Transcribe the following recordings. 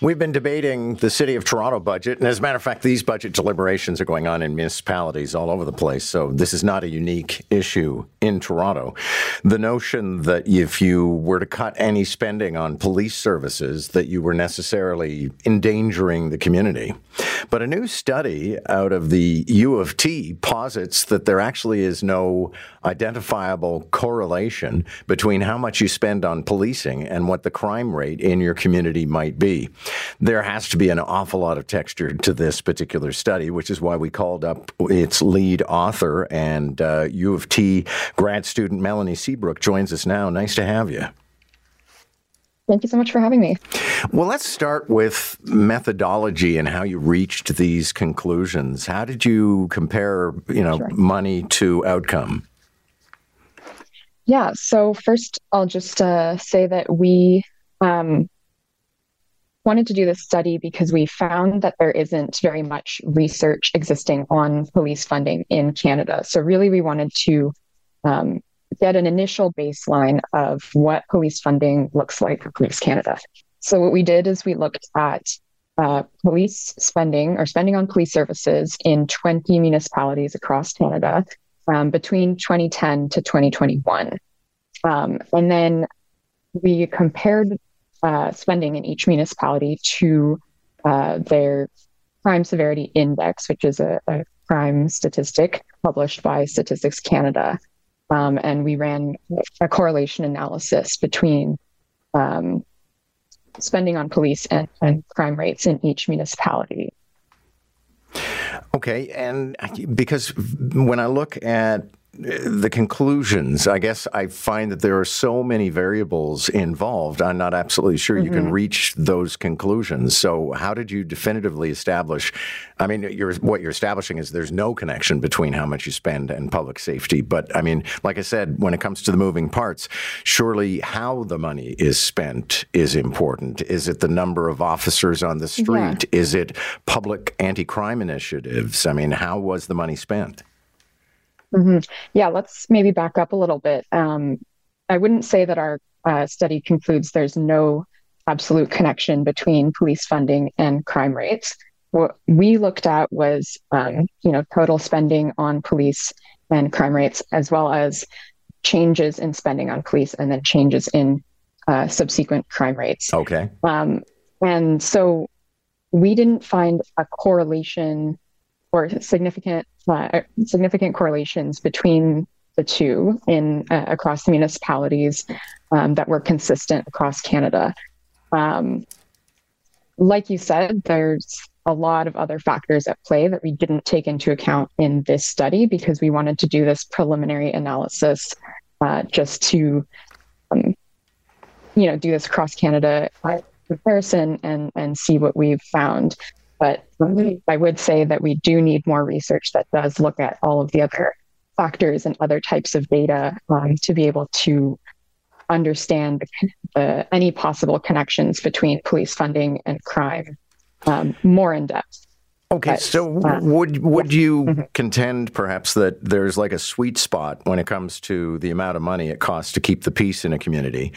We've been debating the City of Toronto budget. And as a matter of fact, these budget deliberations are going on in municipalities all over the place. So this is not a unique issue in Toronto. The notion that if you were to cut any spending on police services, that you were necessarily endangering the community. But a new study out of the U of T posits that there actually is no identifiable correlation between how much you spend on policing and what the crime rate in your community might be there has to be an awful lot of texture to this particular study, which is why we called up its lead author and uh, U of T grad student Melanie Seabrook joins us now. Nice to have you. Thank you so much for having me. Well, let's start with methodology and how you reached these conclusions. How did you compare, you know, sure. money to outcome? Yeah. So first, I'll just uh, say that we um, wanted to do this study because we found that there isn't very much research existing on police funding in Canada. So, really, we wanted to um, get an initial baseline of what police funding looks like for Police Canada. So, what we did is we looked at uh, police spending or spending on police services in 20 municipalities across Canada um, between 2010 to 2021. Um, and then we compared uh, spending in each municipality to uh, their crime severity index, which is a, a crime statistic published by Statistics Canada. Um, and we ran a correlation analysis between um, spending on police and, and crime rates in each municipality. Okay, and because when I look at the conclusions, I guess I find that there are so many variables involved. I'm not absolutely sure mm-hmm. you can mm-hmm. reach those conclusions. So, how did you definitively establish? I mean, you're, what you're establishing is there's no connection between how much you spend and public safety. But I mean, like I said, when it comes to the moving parts, surely how the money is spent is important. Is it the number of officers on the street? Yeah. Is it public anti crime initiatives? I mean, how was the money spent? Mm-hmm. Yeah, let's maybe back up a little bit. Um, I wouldn't say that our uh, study concludes there's no absolute connection between police funding and crime rates. What we looked at was, um, you know, total spending on police and crime rates, as well as changes in spending on police and then changes in uh, subsequent crime rates. Okay. Um, and so we didn't find a correlation or significant uh, significant correlations between the two in uh, across the municipalities um, that were consistent across Canada. Um, like you said, there's a lot of other factors at play that we didn't take into account in this study because we wanted to do this preliminary analysis uh, just to, um, you know, do this cross Canada comparison and and see what we've found. But I would say that we do need more research that does look at all of the other factors and other types of data um, to be able to understand the, the, any possible connections between police funding and crime um, more in depth. Okay, but, so uh, would would yeah. you mm-hmm. contend perhaps that there's like a sweet spot when it comes to the amount of money it costs to keep the peace in a community,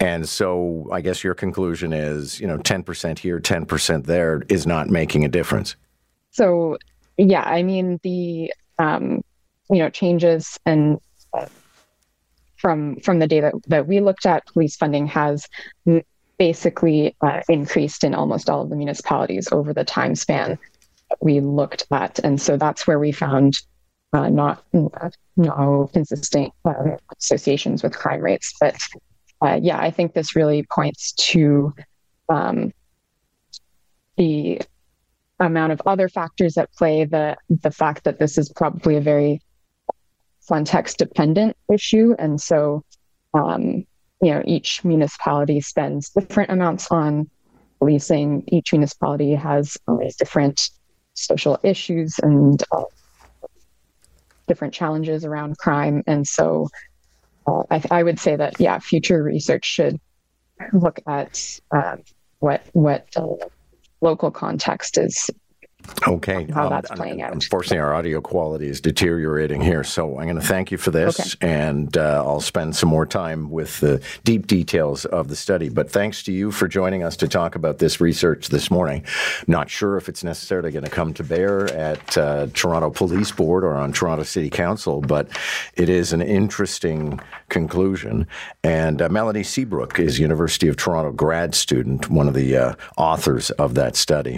and so I guess your conclusion is you know ten percent here, ten percent there is not making a difference. So yeah, I mean the um, you know changes and uh, from from the data that we looked at, police funding has basically uh, increased in almost all of the municipalities over the time span we looked at. And so that's where we found uh, not no consistent uh, associations with crime rates. But uh, yeah, I think this really points to um, the amount of other factors at play. The the fact that this is probably a very context dependent issue, and so um, you know each municipality spends different amounts on policing. Each municipality has different social issues and uh, different challenges around crime. And so uh, I, I, would say that, yeah, future research should look at uh, what, what local context is Okay. how um, that's playing out. Unfortunately, our audio quality is deteriorating here, so I'm going to thank you for this, and uh, I'll spend some more time with the deep details of the study. But thanks to you for joining us to talk about this research this morning. Not sure if it's necessarily going to come to bear at uh, Toronto Police Board or on Toronto City Council, but it is an interesting conclusion. And uh, Melanie Seabrook is University of Toronto grad student, one of the uh, authors of that study.